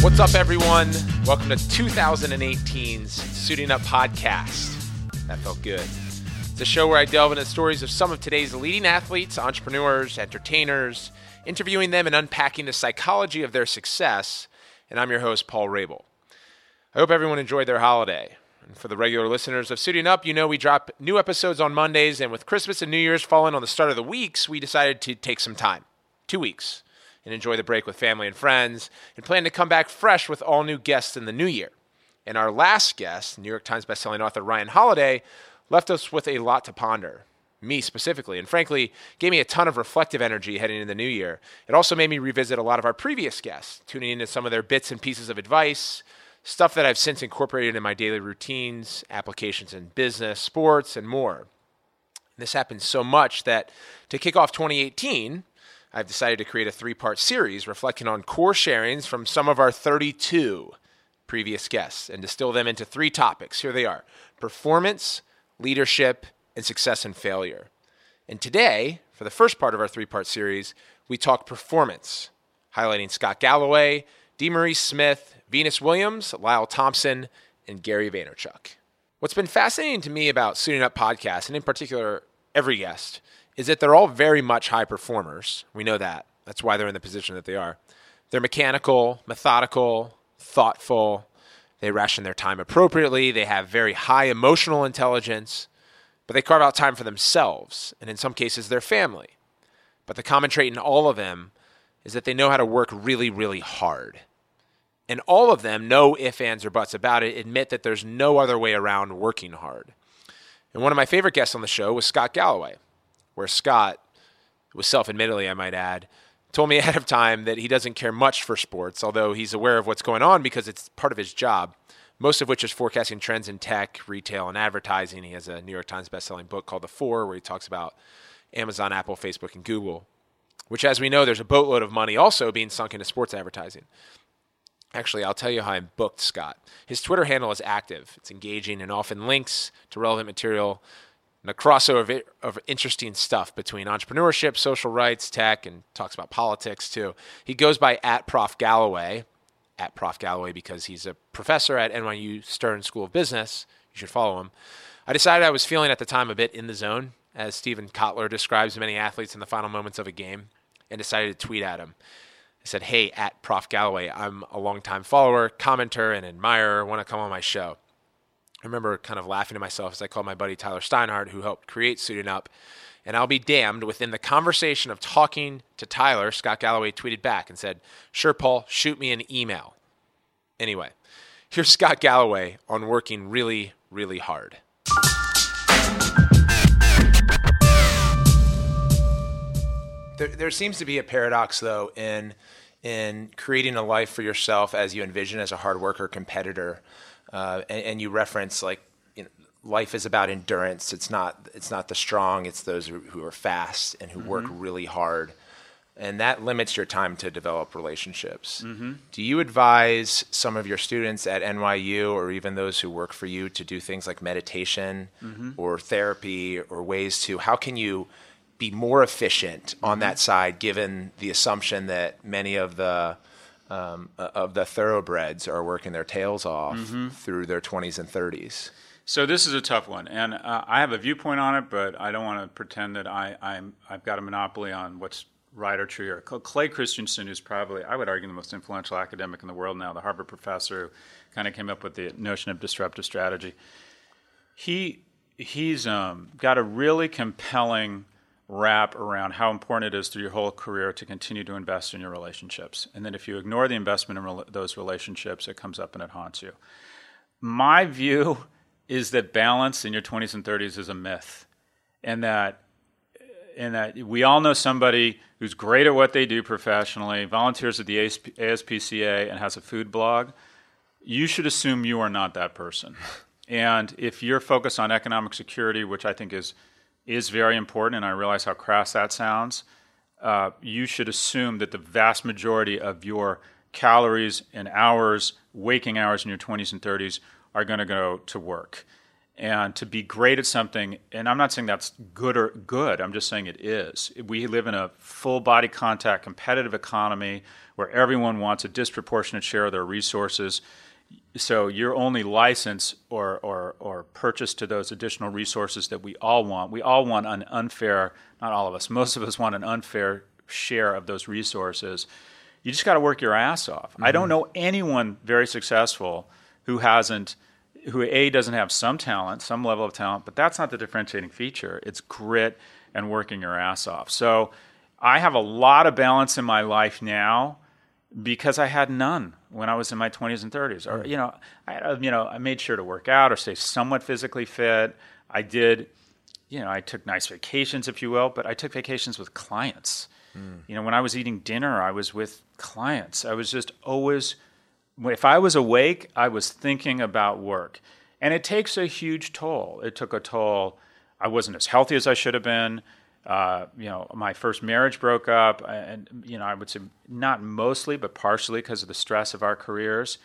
What's up, everyone? Welcome to 2018's Suiting Up Podcast. That felt good. It's a show where I delve into the stories of some of today's leading athletes, entrepreneurs, entertainers, interviewing them and unpacking the psychology of their success. And I'm your host, Paul Rabil. I hope everyone enjoyed their holiday. And for the regular listeners of Suiting Up, you know we drop new episodes on Mondays, and with Christmas and New Year's falling on the start of the weeks, we decided to take some time two weeks and enjoy the break with family and friends, and plan to come back fresh with all new guests in the new year. And our last guest, New York Times bestselling author Ryan Holiday, left us with a lot to ponder. Me specifically, and frankly, gave me a ton of reflective energy heading into the new year. It also made me revisit a lot of our previous guests, tuning into some of their bits and pieces of advice, stuff that I've since incorporated in my daily routines, applications in business, sports, and more. This happened so much that to kick off 2018, I've decided to create a three part series reflecting on core sharings from some of our 32 previous guests and distill them into three topics. Here they are performance, leadership, and success and failure. And today, for the first part of our three part series, we talk performance, highlighting Scott Galloway, DeMaurice Smith, Venus Williams, Lyle Thompson, and Gary Vaynerchuk. What's been fascinating to me about Suiting Up Podcast, and in particular, every guest, is that they're all very much high performers. We know that. That's why they're in the position that they are. They're mechanical, methodical, thoughtful. They ration their time appropriately. They have very high emotional intelligence, but they carve out time for themselves and in some cases their family. But the common trait in all of them is that they know how to work really, really hard. And all of them, no ifs, ands, or buts about it, admit that there's no other way around working hard. And one of my favorite guests on the show was Scott Galloway where Scott was self admittedly, I might add, told me ahead of time that he doesn't care much for sports, although he's aware of what's going on because it's part of his job, most of which is forecasting trends in tech, retail, and advertising. He has a New York Times bestselling book called The Four, where he talks about Amazon, Apple, Facebook, and Google, which, as we know, there's a boatload of money also being sunk into sports advertising. Actually, I'll tell you how I'm booked Scott. His Twitter handle is active. It's engaging and often links to relevant material and a crossover of interesting stuff between entrepreneurship, social rights, tech, and talks about politics too. He goes by at Prof Galloway, at Prof Galloway because he's a professor at NYU Stern School of Business. You should follow him. I decided I was feeling at the time a bit in the zone, as Steven Kotler describes many athletes in the final moments of a game, and decided to tweet at him. I said, Hey, at Prof Galloway, I'm a longtime follower, commenter, and admirer. Want to come on my show? I remember kind of laughing to myself as I called my buddy Tyler Steinhardt, who helped create Suiting Up. And I'll be damned, within the conversation of talking to Tyler, Scott Galloway tweeted back and said, Sure, Paul, shoot me an email. Anyway, here's Scott Galloway on working really, really hard. There, there seems to be a paradox, though, in, in creating a life for yourself as you envision as a hard worker competitor uh, and, and, you reference like you know, life is about endurance. It's not it's not the strong. It's those who, who are fast and who mm-hmm. work really hard, and that limits your time to develop relationships. Mm-hmm. Do you advise some of your students at NYU or even those who work for you to do things like meditation mm-hmm. or therapy or ways to how can you be more efficient on mm-hmm. that side, given the assumption that many of the um, of the thoroughbreds are working their tails off mm-hmm. through their 20s and 30s. So this is a tough one, and uh, I have a viewpoint on it, but I don't want to pretend that I, I'm I've got a monopoly on what's right or true here. Clay Christensen, who's probably I would argue the most influential academic in the world now, the Harvard professor who kind of came up with the notion of disruptive strategy. He he's um, got a really compelling wrap around how important it is through your whole career to continue to invest in your relationships. And then if you ignore the investment in re- those relationships, it comes up and it haunts you. My view is that balance in your 20s and 30s is a myth. And that and that we all know somebody who's great at what they do professionally, volunteers at the ASPCA and has a food blog. You should assume you are not that person. And if you're focused on economic security, which I think is is very important, and I realize how crass that sounds. Uh, you should assume that the vast majority of your calories and hours, waking hours in your 20s and 30s, are going to go to work. and to be great at something and i'm not saying that's good or good i'm just saying it is we live in a full body contact competitive economy where everyone wants a disproportionate share of their resources so your only license or, or, or purchase to those additional resources that we all want we all want an unfair not all of us most of us want an unfair share of those resources you just got to work your ass off mm-hmm. i don't know anyone very successful who hasn't who a doesn't have some talent, some level of talent, but that's not the differentiating feature. It's grit and working your ass off. So I have a lot of balance in my life now because I had none when I was in my 20s and 30s. Or you know, I you know, I made sure to work out or stay somewhat physically fit. I did you know, I took nice vacations if you will, but I took vacations with clients. Mm. You know, when I was eating dinner, I was with clients. I was just always if I was awake, I was thinking about work. And it takes a huge toll. It took a toll. I wasn't as healthy as I should have been. Uh, you know, my first marriage broke up, and you know, I would say not mostly, but partially because of the stress of our careers.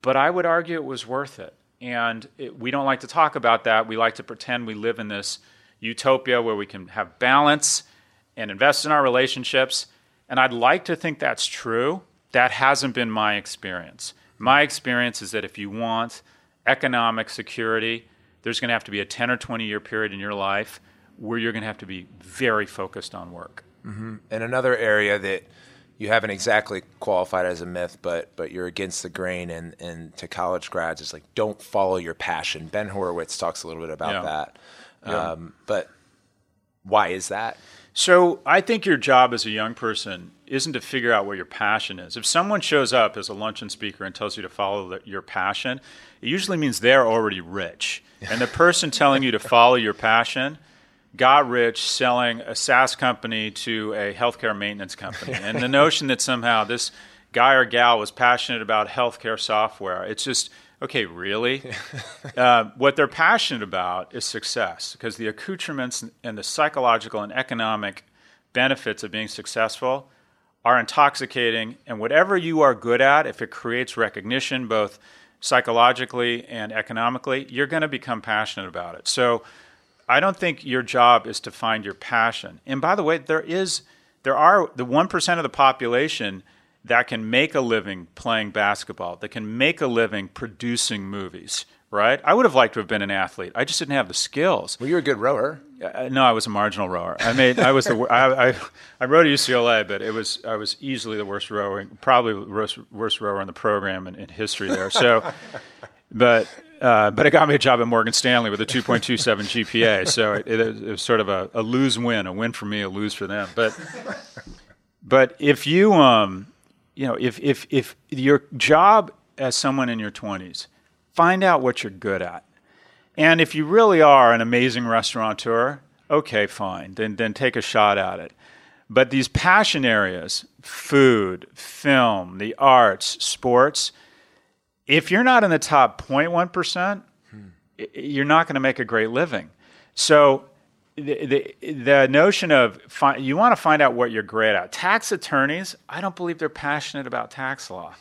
But I would argue it was worth it. And it, we don't like to talk about that. We like to pretend we live in this utopia where we can have balance and invest in our relationships. And I'd like to think that's true. That hasn't been my experience. My experience is that if you want economic security, there's going to have to be a 10 or 20 year period in your life where you're going to have to be very focused on work. Mm-hmm. And another area that you haven't exactly qualified as a myth, but but you're against the grain and, and to college grads is like don't follow your passion. Ben Horowitz talks a little bit about yeah. that. Yeah. Um, but why is that? So I think your job as a young person isn't to figure out what your passion is. If someone shows up as a luncheon speaker and tells you to follow the, your passion, it usually means they're already rich. And the person telling you to follow your passion got rich selling a SaaS company to a healthcare maintenance company. And the notion that somehow this guy or gal was passionate about healthcare software, it's just okay, really? uh, what they're passionate about is success because the accoutrements and the psychological and economic benefits of being successful are intoxicating. And whatever you are good at, if it creates recognition both psychologically and economically, you're going to become passionate about it. So I don't think your job is to find your passion. And by the way, there is there are the 1% of the population that can make a living playing basketball, that can make a living producing movies, right? I would have liked to have been an athlete. I just didn't have the skills. Well, you're a good rower. Uh, no, I was a marginal rower. I made. I was the. I, I, I rowed at UCLA, but it was. I was easily the worst rowing, probably worst, worst rower in the program in, in history there. So, but uh, but it got me a job at Morgan Stanley with a 2.27 GPA. So it, it, it was sort of a, a lose win, a win for me, a lose for them. But but if you um you know, if, if, if your job as someone in your 20s, find out what you're good at. And if you really are an amazing restaurateur, okay, fine, then, then take a shot at it. But these passion areas, food, film, the arts, sports, if you're not in the top 0.1%, hmm. you're not going to make a great living. So the, the, the notion of fi- you want to find out what you're great at. Tax attorneys, I don't believe they're passionate about tax law.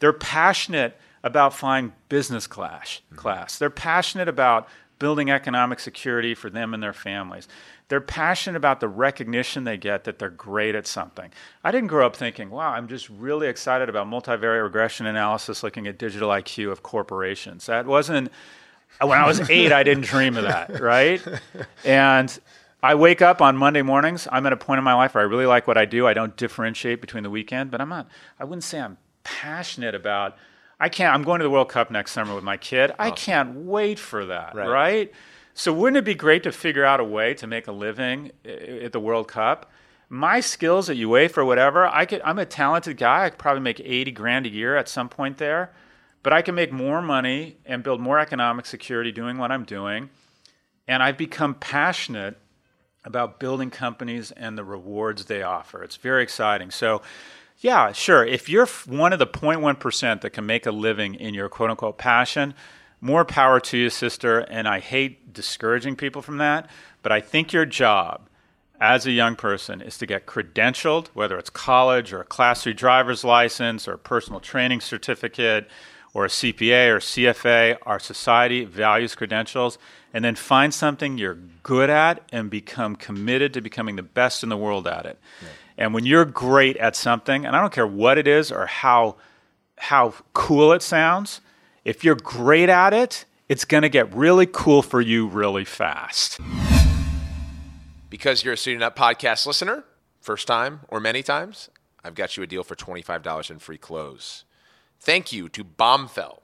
They're passionate about flying business class. Mm-hmm. Class. They're passionate about building economic security for them and their families. They're passionate about the recognition they get that they're great at something. I didn't grow up thinking, wow, I'm just really excited about multivariate regression analysis looking at digital IQ of corporations. That wasn't when I was eight, I didn't dream of that, right? And I wake up on Monday mornings. I'm at a point in my life where I really like what I do. I don't differentiate between the weekend, but I'm not, I wouldn't say I'm passionate about, I can't, I'm going to the World Cup next summer with my kid. Awesome. I can't wait for that, right. right? So wouldn't it be great to figure out a way to make a living at the World Cup? My skills at UEFA or whatever, I could, I'm a talented guy. I could probably make 80 grand a year at some point there but I can make more money and build more economic security doing what I'm doing. And I've become passionate about building companies and the rewards they offer. It's very exciting. So, yeah, sure. If you're one of the 0.1% that can make a living in your quote unquote passion, more power to you, sister. And I hate discouraging people from that. But I think your job as a young person is to get credentialed, whether it's college or a class three driver's license or a personal training certificate or a CPA or CFA, our society values credentials, and then find something you're good at and become committed to becoming the best in the world at it. Yeah. And when you're great at something, and I don't care what it is or how how cool it sounds, if you're great at it, it's going to get really cool for you really fast. Because you're a Suiting Up podcast listener, first time or many times, I've got you a deal for $25 in free clothes. Thank you to Bombfell.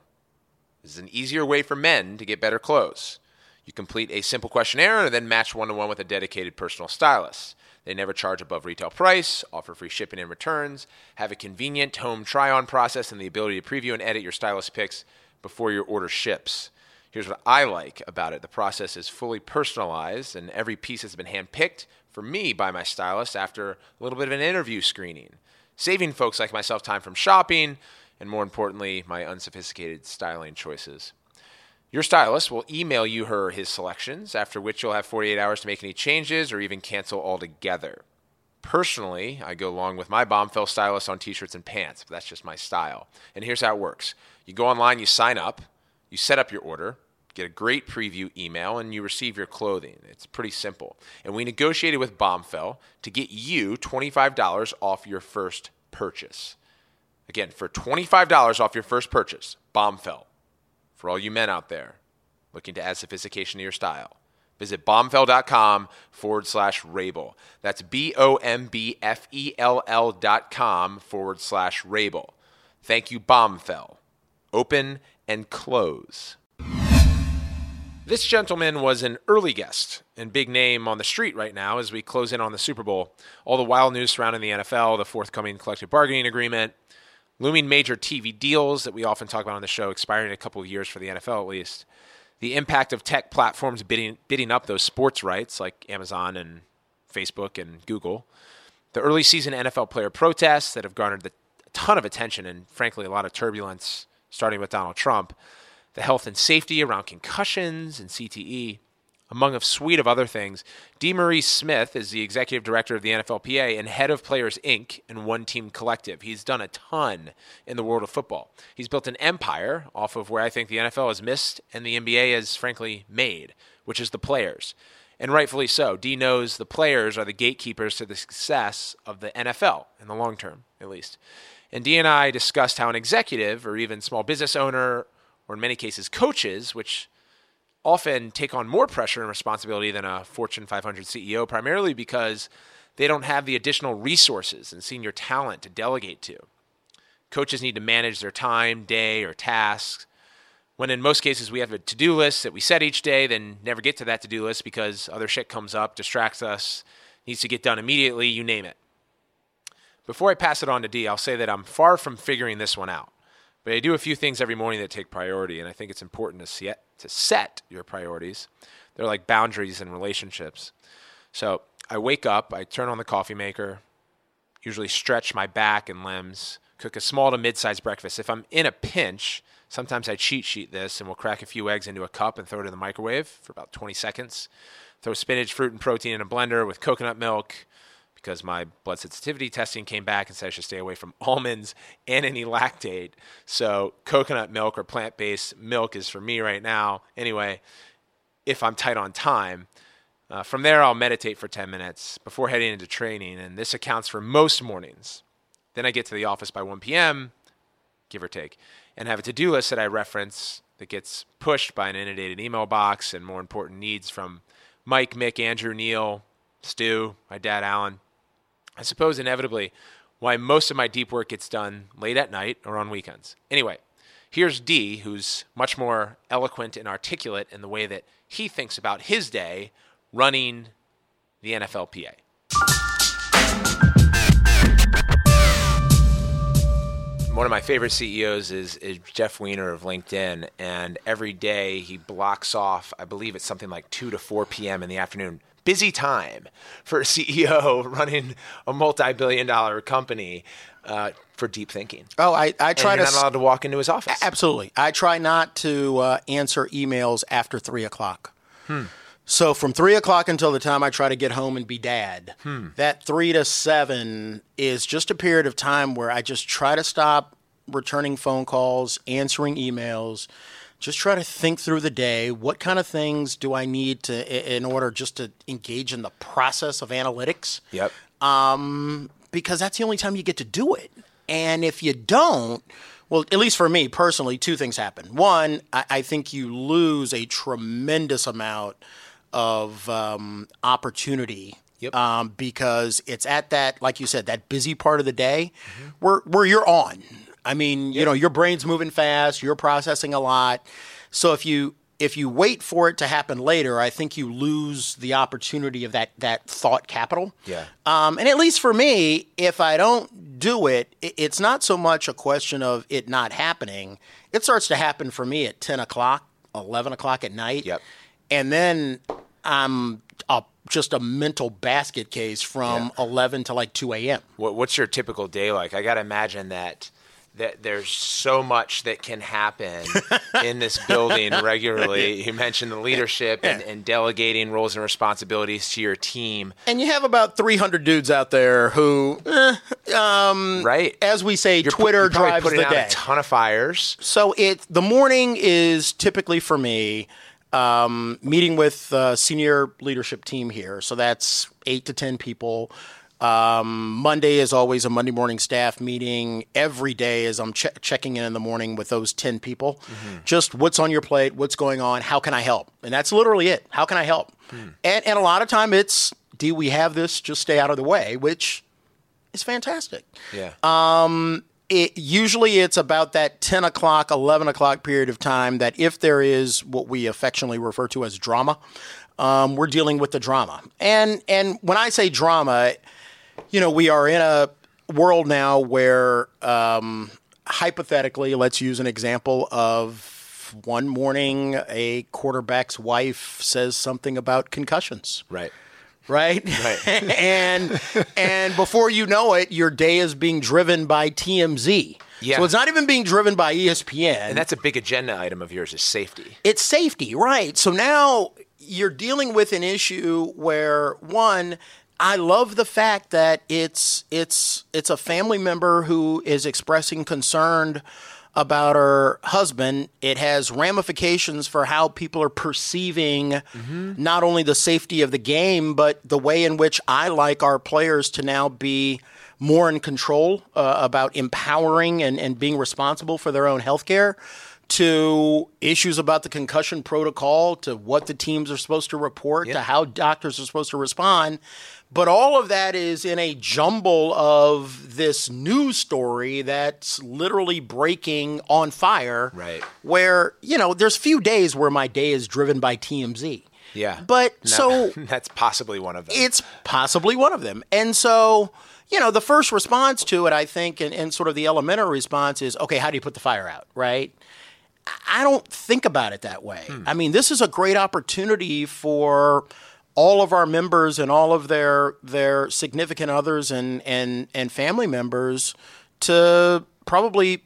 This is an easier way for men to get better clothes. You complete a simple questionnaire and then match one to one with a dedicated personal stylist. They never charge above retail price, offer free shipping and returns, have a convenient home try on process, and the ability to preview and edit your stylist picks before your order ships. Here's what I like about it the process is fully personalized, and every piece has been handpicked for me by my stylist after a little bit of an interview screening, saving folks like myself time from shopping and, more importantly, my unsophisticated styling choices. Your stylist will email you her his selections, after which you'll have 48 hours to make any changes or even cancel altogether. Personally, I go along with my Bombfell stylist on t shirts and pants, but that's just my style. And here's how it works you go online, you sign up, you set up your order, get a great preview email, and you receive your clothing. It's pretty simple. And we negotiated with Bombfell to get you $25 off your first purchase. Again, for $25 off your first purchase, Bombfell for all you men out there looking to add sophistication to your style. Visit bombfell.com forward slash Rabil. That's B O M B F E L L dot com forward slash Rabil. Thank you, Bombfell. Open and close. This gentleman was an early guest and big name on the street right now as we close in on the Super Bowl. All the wild news surrounding the NFL, the forthcoming collective bargaining agreement, looming major TV deals that we often talk about on the show expiring in a couple of years for the NFL at least, the impact of tech platforms bidding, bidding up those sports rights like Amazon and Facebook and Google, the early season NFL player protests that have garnered a ton of attention and frankly a lot of turbulence starting with Donald Trump, the health and safety around concussions and CTE, among a suite of other things. DeMaurice Smith is the executive director of the NFLPA and head of Players Inc. and One Team Collective. He's done a ton in the world of football. He's built an empire off of where I think the NFL has missed and the NBA has frankly made, which is the players. And rightfully so. D knows the players are the gatekeepers to the success of the NFL in the long term, at least. And D and I discussed how an executive or even small business owner, or in many cases coaches, which often take on more pressure and responsibility than a Fortune 500 CEO, primarily because they don't have the additional resources and senior talent to delegate to. Coaches need to manage their time, day, or tasks. When in most cases we have a to do list that we set each day, then never get to that to do list because other shit comes up, distracts us, needs to get done immediately, you name it. Before I pass it on to D, I'll say that I'm far from figuring this one out. But I do a few things every morning that take priority, and I think it's important to set, to set your priorities. They're like boundaries in relationships. So I wake up, I turn on the coffee maker, usually stretch my back and limbs, cook a small to mid-sized breakfast. If I'm in a pinch, sometimes I cheat sheet this and we'll crack a few eggs into a cup and throw it in the microwave for about 20 seconds. Throw spinach, fruit, and protein in a blender with coconut milk, because my blood sensitivity testing came back and said I should stay away from almonds and any lactate. So coconut milk or plant-based milk is for me right now. Anyway, if I'm tight on time. Uh, from there, I'll meditate for 10 minutes before heading into training, and this accounts for most mornings. Then I get to the office by 1 p.m., give or take, and have a to do list that I reference that gets pushed by an inundated email box and more important needs from Mike, Mick, Andrew, Neil, Stu, my dad, Alan. I suppose inevitably why most of my deep work gets done late at night or on weekends. Anyway, here's D, who's much more eloquent and articulate in the way that he thinks about his day running the NFLPA. One of my favorite CEOs is, is Jeff Weiner of LinkedIn, and every day he blocks off, I believe it's something like 2 to 4 p.m. in the afternoon, busy time for a CEO running a multi-billion dollar company uh, for deep thinking. Oh, I, I try and to not allowed to walk into his office. Absolutely, I try not to uh, answer emails after three o'clock. Hmm. So from three o'clock until the time I try to get home and be dad, hmm. that three to seven is just a period of time where I just try to stop returning phone calls, answering emails. Just try to think through the day. What kind of things do I need to in order just to engage in the process of analytics? Yep. because that's the only time you get to do it. And if you don't, well, at least for me personally, two things happen. One, I, I think you lose a tremendous amount of um, opportunity. Yep. Um, because it's at that, like you said, that busy part of the day where where you're on. I mean, you know, your brain's moving fast, you're processing a lot. So if you if you wait for it to happen later, I think you lose the opportunity of that that thought capital. Yeah. Um, and at least for me, if I don't do it, it's not so much a question of it not happening. It starts to happen for me at 10 o'clock, 11 o'clock at night. Yep. And then I'm a, just a mental basket case from 11 to like 2 a.m. What, what's your typical day like? I got to imagine that that there's so much that can happen in this building regularly. You mentioned the leadership and, and delegating roles and responsibilities to your team, And you have about 300 dudes out there who, eh, right? as we say, You're pu- Twitter you're drives the day. a ton of fires. So it the morning is typically for me um, meeting with uh, senior leadership team here. So that's eight to ten people. Um, Monday is always a Monday morning staff meeting. Every day is I'm che- checking in in the morning with those ten people. Just what's on your plate, what's going on, how can I help, and that's literally it. How can I help? And and a lot of time it's do we have this? Just stay out of the way, which is fantastic Yeah. Um, it usually it's about that 10 o'clock 11 o'clock period of time that if there is what we affectionately refer to as drama um, we're dealing with the drama and and when i say drama you know we are in a world now where um, hypothetically let's use an example of one morning a quarterback's wife says something about concussions right. right? Right. and and before you know it, your day is being driven by TMZ. Yeah. So it's not even being driven by ESPN. And that's a big agenda item of yours is safety. it's safety, right? So now you're dealing with an issue where one I love the fact that it's it's it's a family member who is expressing concern about her husband. It has ramifications for how people are perceiving not only the safety of the game, but the way in which I like our players to now be more in control uh, about empowering and, and being responsible for their own health care to issues about the concussion protocol, to what the teams are supposed to report, to how doctors are supposed to respond. But all of that is in a jumble of this news story that's literally breaking on fire. Right. Where, you know, there's few days where my day is driven by TMZ. Yeah. But No, so that's possibly one of them. it's possibly one of them. And so, you know, the first response to it, I think, and, and sort of the elementary response is, okay, how do you put the fire out, right? I don't think about it that way. Hmm. I mean, this is a great opportunity for all of our members and all of their their significant others and and and family members to probably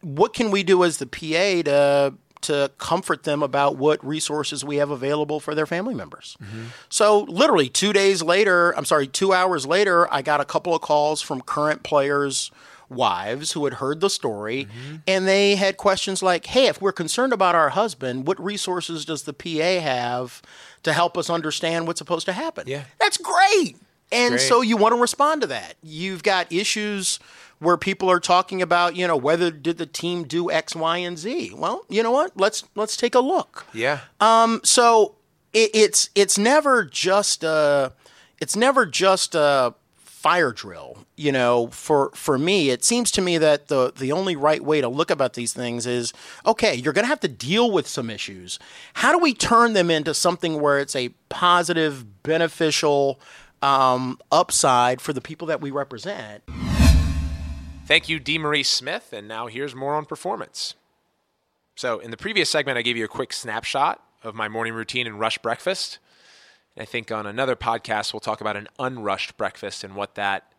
what can we do as the PA to to comfort them about what resources we have available for their family members. Mm-hmm. So literally 2 days later, I'm sorry, 2 hours later, I got a couple of calls from current players wives who had heard the story mm-hmm. and they had questions like, "Hey, if we're concerned about our husband, what resources does the PA have to help us understand what's supposed to happen?" Yeah. That's great. And Great. so you want to respond to that. You've got issues where people are talking about, you know, whether did the team do X, Y, and Z. Well, you know what? Let's let's take a look. yeah. Um. So it, it's it's never just a it's never just a fire drill. You know, for for me, it seems to me that the the only right way to look about these things is okay. You're going to have to deal with some issues. How do we turn them into something where it's a positive, beneficial um, upside for the people that we represent? Thank you, DeMaurice Smith. And now here's more on performance. So, in the previous segment, I gave you a quick snapshot of my morning routine and rush breakfast. I think on another podcast, we'll talk about an unrushed breakfast and what that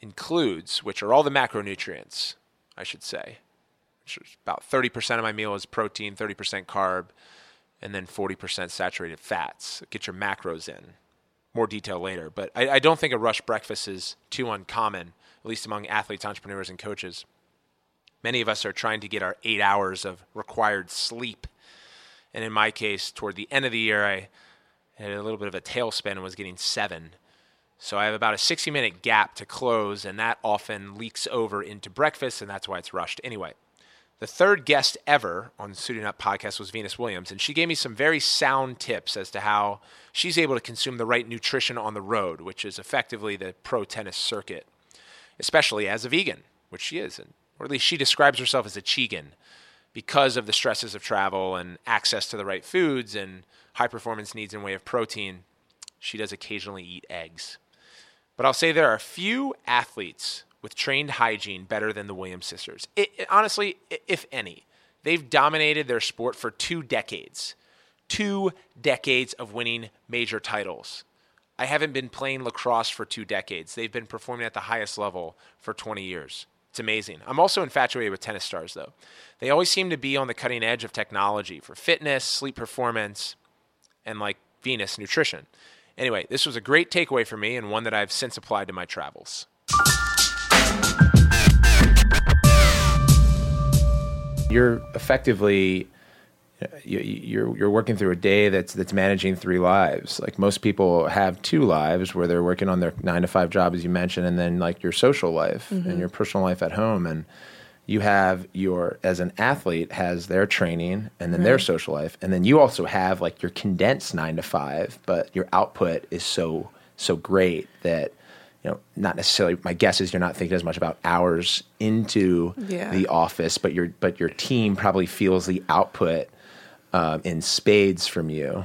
includes, which are all the macronutrients, I should say. Which is about 30% of my meal is protein, 30% carb, and then 40% saturated fats. Get your macros in. More detail later. But I, I don't think a rush breakfast is too uncommon, at least among athletes, entrepreneurs, and coaches. Many of us are trying to get our eight hours of required sleep. And in my case, toward the end of the year, I had a little bit of a tailspin and was getting seven. So I have about a 60 minute gap to close, and that often leaks over into breakfast, and that's why it's rushed. Anyway, the third guest ever on the Suiting Up podcast was Venus Williams, and she gave me some very sound tips as to how she's able to consume the right nutrition on the road, which is effectively the pro tennis circuit, especially as a vegan, which she is, or at least she describes herself as a chegan because of the stresses of travel and access to the right foods and high performance needs in way of protein. She does occasionally eat eggs. But I'll say there are few athletes with trained hygiene better than the Williams sisters. It, it, honestly, if any, they've dominated their sport for two decades. Two decades of winning major titles. I haven't been playing lacrosse for two decades. They've been performing at the highest level for 20 years. It's amazing. I'm also infatuated with tennis stars, though. They always seem to be on the cutting edge of technology for fitness, sleep performance, and like Venus nutrition. Anyway, this was a great takeaway for me and one that I've since applied to my travels. You're effectively you're you're working through a day that's that's managing three lives. Like most people have two lives where they're working on their nine to five job, as you mentioned, and then like your social life mm-hmm. and your personal life at home. And you have your as an athlete has their training and then their social life and then you also have like your condensed 9 to 5 but your output is so so great that you know not necessarily my guess is you're not thinking as much about hours into yeah. the office but your but your team probably feels the output um, in spades from you.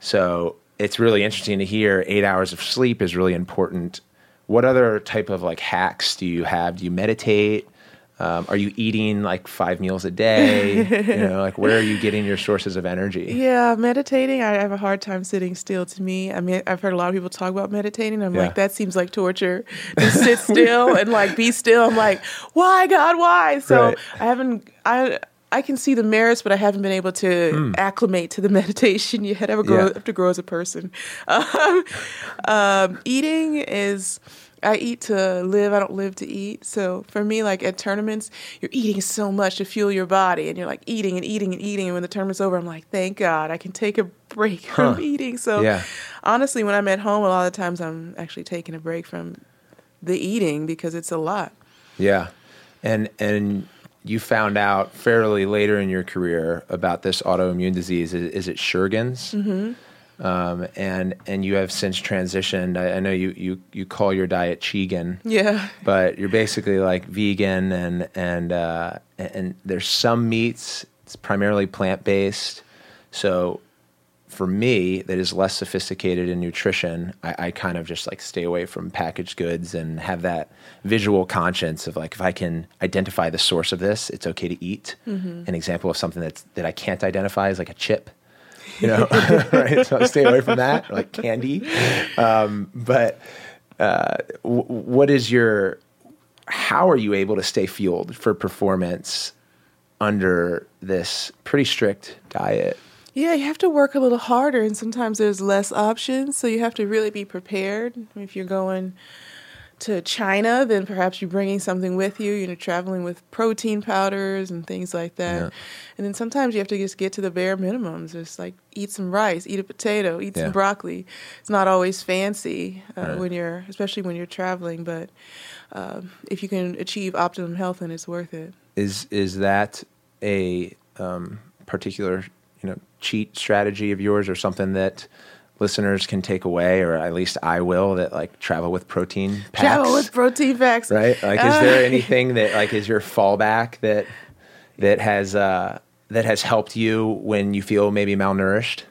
So it's really interesting to hear 8 hours of sleep is really important. What other type of like hacks do you have? Do you meditate um, are you eating like five meals a day? you know, like where are you getting your sources of energy? Yeah, meditating. I have a hard time sitting still. To me, I mean, I've heard a lot of people talk about meditating. I'm yeah. like, that seems like torture. To sit still and like be still. I'm like, why, God, why? So right. I haven't. I I can see the merits, but I haven't been able to mm. acclimate to the meditation yet. I have, grow, yeah. have to grow as a person. Um, um, eating is I eat to live. I don't live to eat. So for me, like at tournaments, you're eating so much to fuel your body, and you're like eating and eating and eating. And when the tournament's over, I'm like, thank God, I can take a break huh. from eating. So yeah. honestly, when I'm at home, a lot of times I'm actually taking a break from the eating because it's a lot. Yeah, and and you found out fairly later in your career about this autoimmune disease. Is, is it Sjogren's? Mm-hmm. Um, and and you have since transitioned. I, I, know you, you you call your diet Chegan. Yeah. But you're basically like vegan, and and uh, and there's some meats. It's primarily plant based. So for me, that is less sophisticated in nutrition. I, I, kind of just like stay away from packaged goods and have that visual conscience of like if I can identify the source of this, it's okay to eat. Mm-hmm. An example of something that's that I can't identify is like a chip you know, right? So stay away from that, like candy. Um, but uh, w- what is your? How are you able to stay fueled for performance under this pretty strict diet? Yeah, you have to work a little harder, and sometimes there's less options. So you have to really be prepared if you're going to China, then perhaps you're bringing something with you. You know, traveling with protein powders and things like that. Yeah. And then sometimes you have to just get to the bare minimums. Just like eat some rice, eat a potato, eat yeah. some broccoli. It's not always fancy uh, right. when you're, especially when you're traveling. But uh, if you can achieve optimum health, then it's worth it. Is is that a um, particular you know cheat strategy of yours, or something that listeners can take away, or at least I will, that like travel with protein packs. Travel with protein packs. Right? Like, is there anything that like is your fallback that that has uh, that has helped you when you feel maybe malnourished?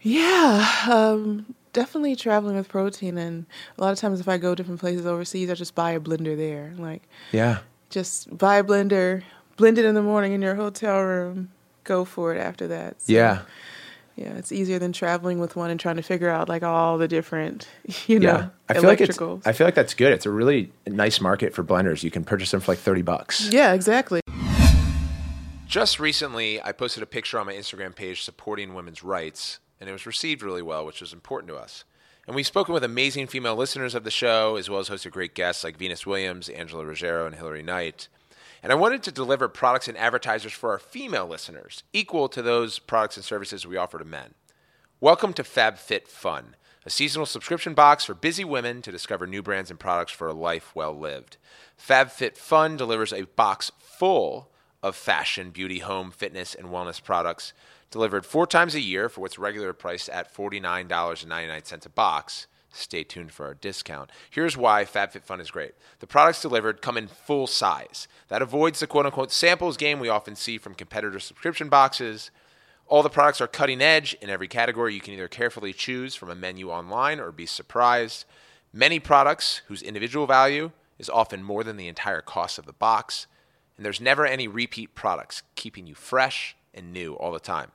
Yeah, um, definitely traveling with protein, and a lot of times if I go different places overseas, I just buy a blender there. Like, yeah, just buy a blender, blend it in the morning in your hotel room, go for it after that. So, yeah yeah, it's easier than traveling with one and trying to figure out like all the different, you know, yeah. I feel like it's, I feel like that's good. It's a really nice market for blenders. You can purchase them for like 30 bucks. Yeah, exactly. Just recently, I posted a picture on my Instagram page supporting women's rights, and it was received really well, which was important to us. And we've spoken with amazing female listeners of the show, as well as hosted great guests like Venus Williams, Angela Ruggiero, and Hilary Knight. And I wanted to deliver products and advertisers for our female listeners, equal to those products and services we offer to men. Welcome to FabFitFun, a seasonal subscription box for busy women to discover new brands and products for a life well lived. FabFitFun delivers a box full of fashion, beauty, home, fitness, and wellness products delivered four times a year for what's regular priced at $49.99 a box. Stay tuned for our discount. Here's why FabFitFun is great. The products delivered come in full size. That avoids the quote unquote samples game we often see from competitor subscription boxes. All the products are cutting edge in every category. You can either carefully choose from a menu online or be surprised. Many products whose individual value is often more than the entire cost of the box. And there's never any repeat products, keeping you fresh and new all the time.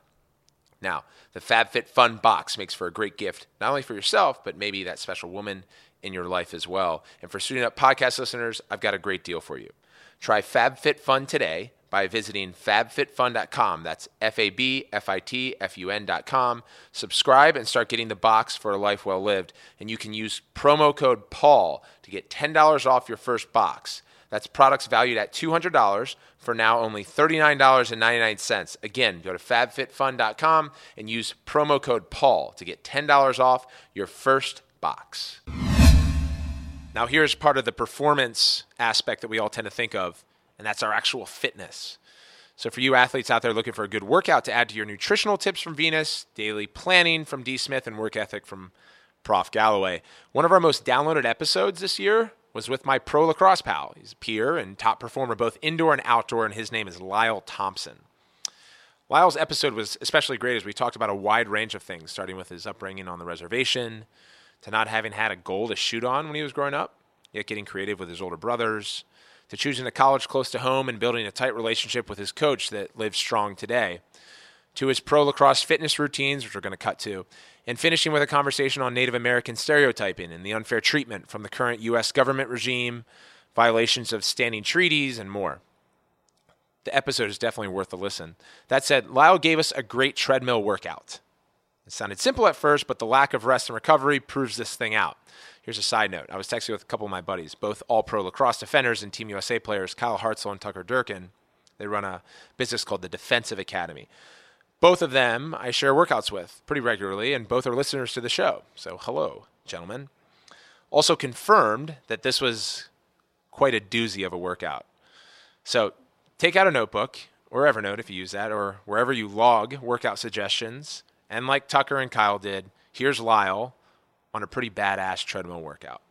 Now, the FabFitFun box makes for a great gift, not only for yourself, but maybe that special woman in your life as well. And for Suiting Up podcast listeners, I've got a great deal for you. Try FabFitFun today by visiting fabfitfun.com. That's F A B F I T F U N.com. Subscribe and start getting the box for a life well lived. And you can use promo code PAUL to get $10 off your first box. That's products valued at $200 for now only $39.99. Again, go to fabfitfun.com and use promo code PAUL to get $10 off your first box. Now, here's part of the performance aspect that we all tend to think of, and that's our actual fitness. So, for you athletes out there looking for a good workout to add to your nutritional tips from Venus, daily planning from D. Smith, and work ethic from Prof. Galloway, one of our most downloaded episodes this year was with my pro lacrosse pal. He's a peer and top performer both indoor and outdoor, and his name is Lyle Thompson. Lyle's episode was especially great as we talked about a wide range of things, starting with his upbringing on the reservation, to not having had a goal to shoot on when he was growing up, yet getting creative with his older brothers, to choosing a college close to home and building a tight relationship with his coach that lives strong today, to his pro lacrosse fitness routines, which we're going to cut to, and finishing with a conversation on Native American stereotyping and the unfair treatment from the current U.S. government regime, violations of standing treaties, and more. The episode is definitely worth a listen. That said, Lyle gave us a great treadmill workout. It sounded simple at first, but the lack of rest and recovery proves this thing out. Here's a side note. I was texting with a couple of my buddies, both all pro lacrosse defenders and Team USA players, Kyle Hartzell and Tucker Durkin. They run a business called the Defensive Academy. Both of them I share workouts with pretty regularly, and both are listeners to the show. So, hello, gentlemen. Also confirmed that this was quite a doozy of a workout. So, take out a notebook or Evernote if you use that, or wherever you log workout suggestions. And like Tucker and Kyle did, here's Lyle on a pretty badass treadmill workout.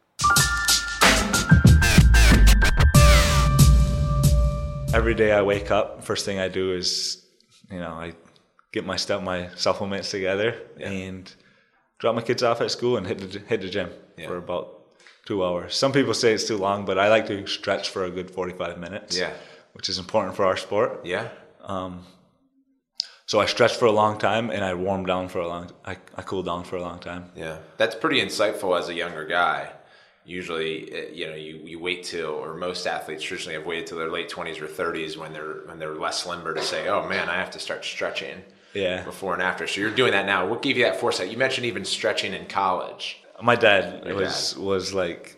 Every day I wake up, first thing I do is, you know, I get my stuff, my supplements together, yeah. and drop my kids off at school and hit the hit the gym yeah. for about two hours. Some people say it's too long, but I like to stretch for a good forty five minutes. Yeah, which is important for our sport. Yeah. Um, so I stretch for a long time and I warm down for a long. I I cool down for a long time. Yeah, that's pretty insightful as a younger guy. Usually, eh, you know, you, you wait till, or most athletes traditionally have waited till their late twenties or thirties when they're when they're less limber to say, "Oh man, I have to start stretching." Yeah. before and after. So you're doing that now. What gave you that foresight? You mentioned even stretching in college. My dad Your was dad. was like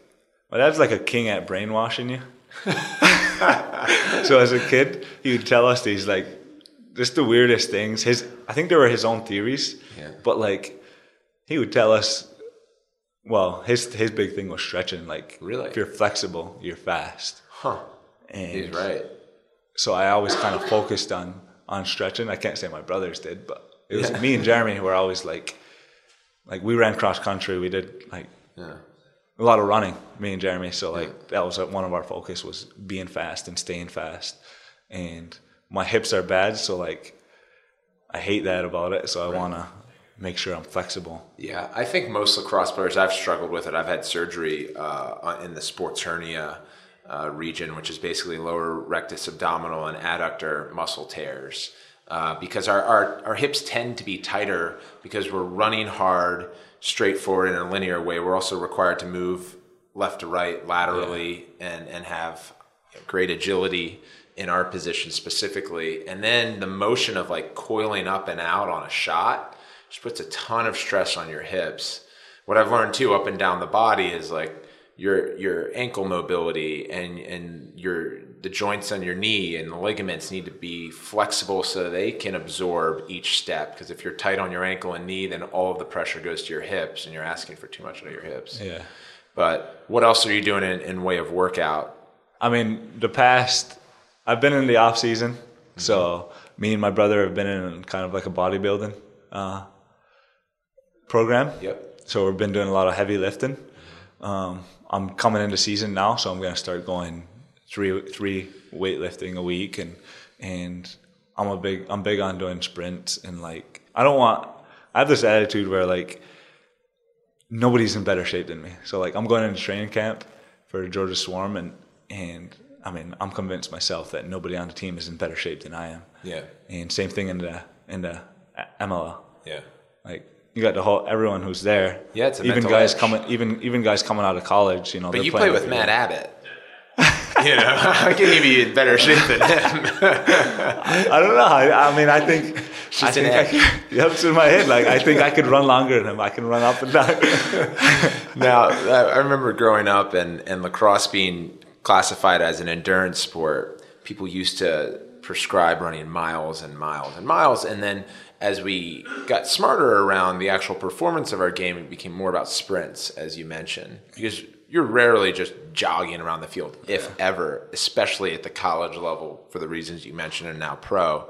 my dad's like a king at brainwashing you. so as a kid, he would tell us these like just the weirdest things. His I think they were his own theories. Yeah. But like he would tell us well, his his big thing was stretching. Like really? if you're flexible, you're fast. Huh. And He's right. So I always kind of focused on on stretching. I can't say my brothers did, but it was yeah. me and Jeremy who were always like, like we ran cross country. We did like yeah. a lot of running, me and Jeremy. So like yeah. that was one of our focus was being fast and staying fast. And my hips are bad, so like I hate that about it. So I right. want to make sure I'm flexible. Yeah, I think most lacrosse players. I've struggled with it. I've had surgery uh, in the sports hernia uh, region, which is basically lower rectus abdominal and adductor muscle tears. Uh, because our, our, our hips tend to be tighter because we're running hard, straight forward in a linear way. We're also required to move left to right laterally yeah. and, and have great agility in our position specifically. And then the motion of like coiling up and out on a shot just puts a ton of stress on your hips. What I've learned too, up and down the body, is like your your ankle mobility and and your the joints on your knee and the ligaments need to be flexible so they can absorb each step. Because if you're tight on your ankle and knee, then all of the pressure goes to your hips, and you're asking for too much out of your hips. Yeah. But what else are you doing in, in way of workout? I mean, the past, I've been in the off season, mm-hmm. so me and my brother have been in kind of like a bodybuilding uh, program. Yep. So we've been doing a lot of heavy lifting. Um, I'm coming into season now, so I'm going to start going three three weightlifting a week, and and I'm a big I'm big on doing sprints and like I don't want I have this attitude where like nobody's in better shape than me. So like I'm going into training camp for Georgia Swarm and and I mean I'm convinced myself that nobody on the team is in better shape than I am. Yeah. And same thing in the in the MLL. Yeah. Like you got the whole everyone who's there. Yeah, it's even guys edge. coming even even guys coming out of college. You know, but you play with Matt Abbott. you know, I can even be in better shape than him. I don't know. I, I mean, I think. I think I could, yep, in my head. Like I think I could run longer than him. I can run up and down. now, I remember growing up and, and lacrosse being classified as an endurance sport. People used to prescribe running miles and miles and miles, and then as we got smarter around the actual performance of our game, it became more about sprints, as you mentioned, because you're rarely just jogging around the field, if ever, especially at the college level for the reasons you mentioned and now pro.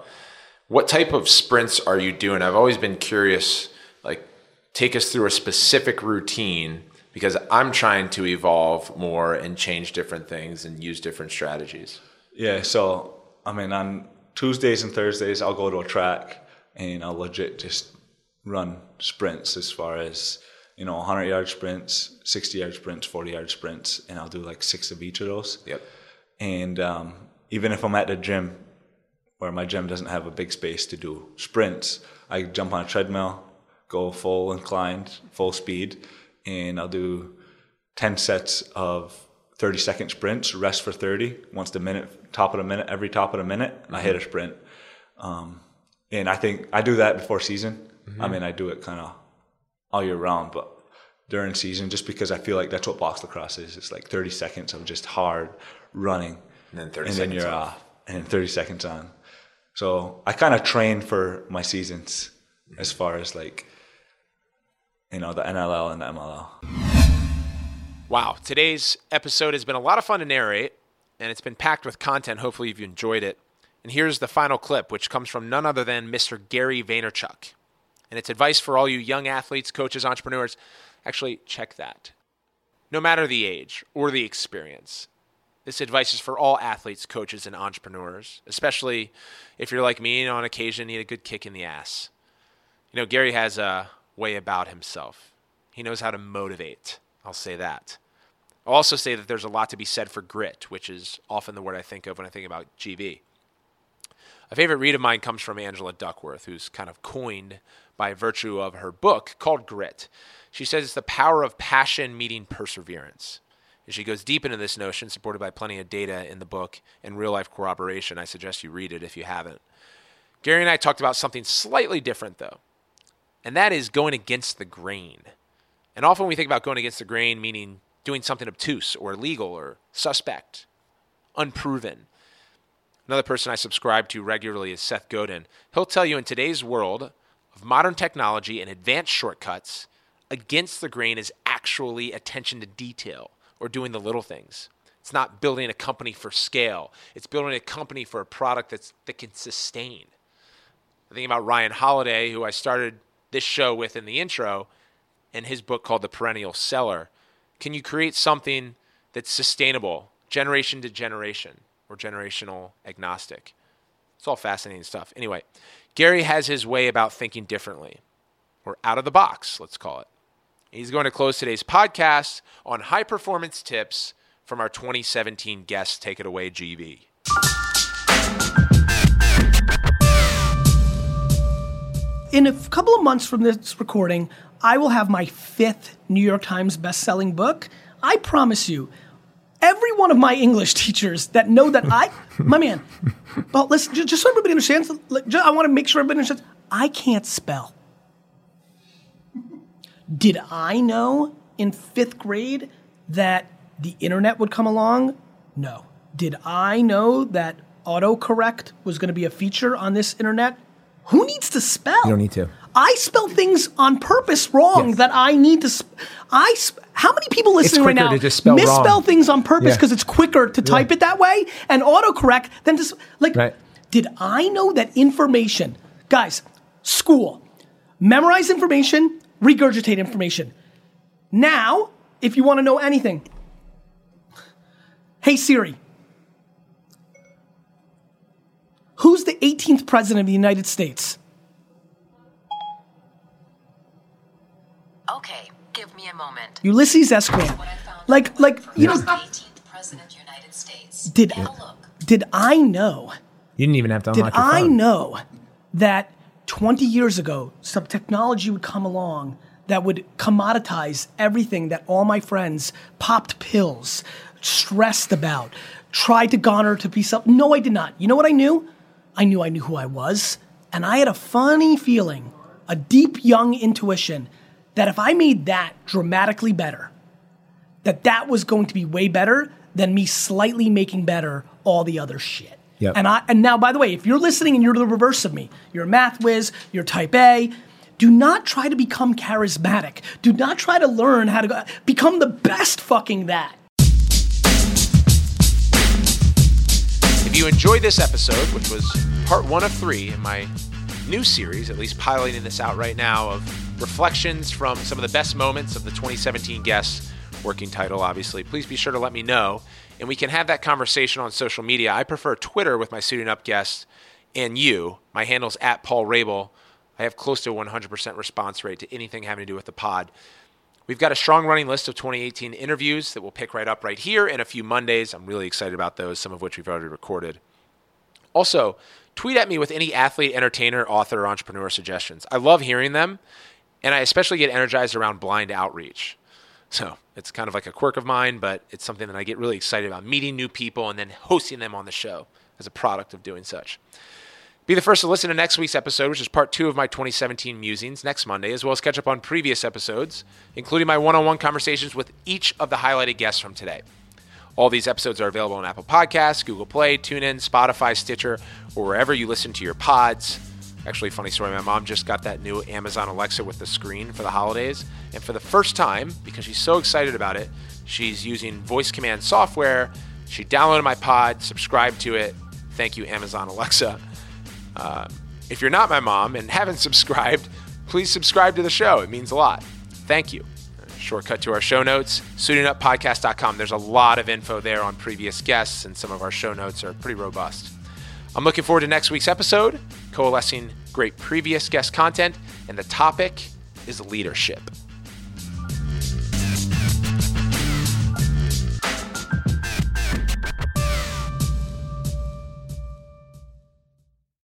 What type of sprints are you doing? I've always been curious, like, take us through a specific routine because I'm trying to evolve more and change different things and use different strategies. Yeah, so I mean, on Tuesdays and Thursdays, I'll go to a track and I'll legit just run sprints as far as you know 100 yard sprints 60 yard sprints 40 yard sprints and i'll do like six of each of those. Yep. And um, even if i'm at the gym where my gym doesn't have a big space to do sprints i jump on a treadmill go full inclined full speed and i'll do 10 sets of 30 second sprints rest for 30 once the minute top of the minute every top of the minute mm-hmm. i hit a sprint um, and I think I do that before season. Mm-hmm. I mean, I do it kind of all year round, but during season, just because I feel like that's what box lacrosse is. It's like 30 seconds of just hard running, and then 30 and then you're off. off, and then 30 seconds on. So I kind of train for my seasons mm-hmm. as far as like, you know, the NLL and the MLL. Wow, today's episode has been a lot of fun to narrate, and it's been packed with content. Hopefully, you've enjoyed it. And here's the final clip, which comes from none other than Mr. Gary Vaynerchuk. And it's advice for all you young athletes, coaches, entrepreneurs. Actually, check that. No matter the age or the experience, this advice is for all athletes, coaches, and entrepreneurs, especially if you're like me and on occasion need a good kick in the ass. You know, Gary has a way about himself. He knows how to motivate. I'll say that. I'll also say that there's a lot to be said for grit, which is often the word I think of when I think about GV. A favorite read of mine comes from Angela Duckworth, who's kind of coined by virtue of her book called Grit. She says it's the power of passion meeting perseverance. And she goes deep into this notion, supported by plenty of data in the book and real life corroboration. I suggest you read it if you haven't. Gary and I talked about something slightly different, though, and that is going against the grain. And often we think about going against the grain, meaning doing something obtuse or illegal or suspect, unproven. Another person I subscribe to regularly is Seth Godin. He'll tell you in today's world of modern technology and advanced shortcuts, against the grain is actually attention to detail or doing the little things. It's not building a company for scale. It's building a company for a product that's, that can sustain. I think about Ryan Holiday, who I started this show with in the intro, and his book called The Perennial Seller. Can you create something that's sustainable, generation to generation? or generational agnostic. It's all fascinating stuff. Anyway, Gary has his way about thinking differently, or out of the box, let's call it. He's going to close today's podcast on high performance tips from our 2017 guest. Take it away, GV. In a couple of months from this recording, I will have my fifth New York Times best-selling book. I promise you, every one of my English teachers that know that I, my man, well, listen, just, just so everybody understands, I want to make sure everybody understands, I can't spell. Did I know in fifth grade that the internet would come along? No. Did I know that autocorrect was going to be a feature on this internet? Who needs to spell? You don't need to. I spell things on purpose wrong Yes. that I need to. Sp- I sp- how many people listening right now to just spell misspell wrong. things on purpose Yeah. because it's quicker to type it that way and autocorrect than to like. Right. Did I know that information, guys? School, memorize information, regurgitate information. Now, if you want to know anything, hey Siri, who's the 18th president of the United States? Okay, give me a moment. Ulysses S. Grant. What I found Like, like you know, 18th president of the United States. Did- now look. did I know? You didn't even have to Did unlock your I know that 20 years ago, some technology would come along that would commoditize everything that all my friends popped pills, stressed about, tried to garner to be self? No, I did not. You know what I knew? I knew I knew who I was. And I had a funny feeling, a deep young intuition, that if I made that dramatically better, that that was going to be way better than me slightly making better all the other shit. Yep. And I and now by the way, if you're listening and you're the reverse of me, you're a math whiz, you're type A, do not try to become charismatic. Do not try to learn how to go, become the best fucking that. If you enjoyed this episode, which was part one of three in my new series, at least piloting this out right now, of reflections from some of the best moments of the 2017 guests, working title obviously, please be sure to let me know. And we can have that conversation on social media. I prefer Twitter with my suiting up guests and you. My handle's at Paul Rabil. I have close to a 100% response rate to anything having to do with the pod. We've got a strong running list of 2018 interviews that we'll pick right up right here in a few Mondays. I'm really excited about those, some of which we've already recorded. Also, tweet at me with any athlete, entertainer, author, or entrepreneur suggestions. I love hearing them, and I especially get energized around blind outreach. So it's kind of like a quirk of mine, but it's something that I get really excited about meeting new people and then hosting them on the show as a product of doing such. Be the first to listen to next week's episode, which is part two of my 2017 musings next Monday, as well as catch up on previous episodes, including my one on one conversations with each of the highlighted guests from today. All these episodes are available on Apple Podcasts, Google Play, TuneIn, Spotify, Stitcher, or wherever you listen to your pods. Actually, funny story my mom just got that new Amazon Alexa with the screen for the holidays. And for the first time, because she's so excited about it, she's using voice command software. She downloaded my pod, subscribed to it. Thank you, Amazon Alexa. Uh, if you're not my mom and haven't subscribed, please subscribe to the show. It means a lot. Thank you. Shortcut to our show notes, suitinguppodcast.com. There's a lot of info there on previous guests, and some of our show notes are pretty robust. I'm looking forward to next week's episode, coalescing great previous guest content, and the topic is leadership.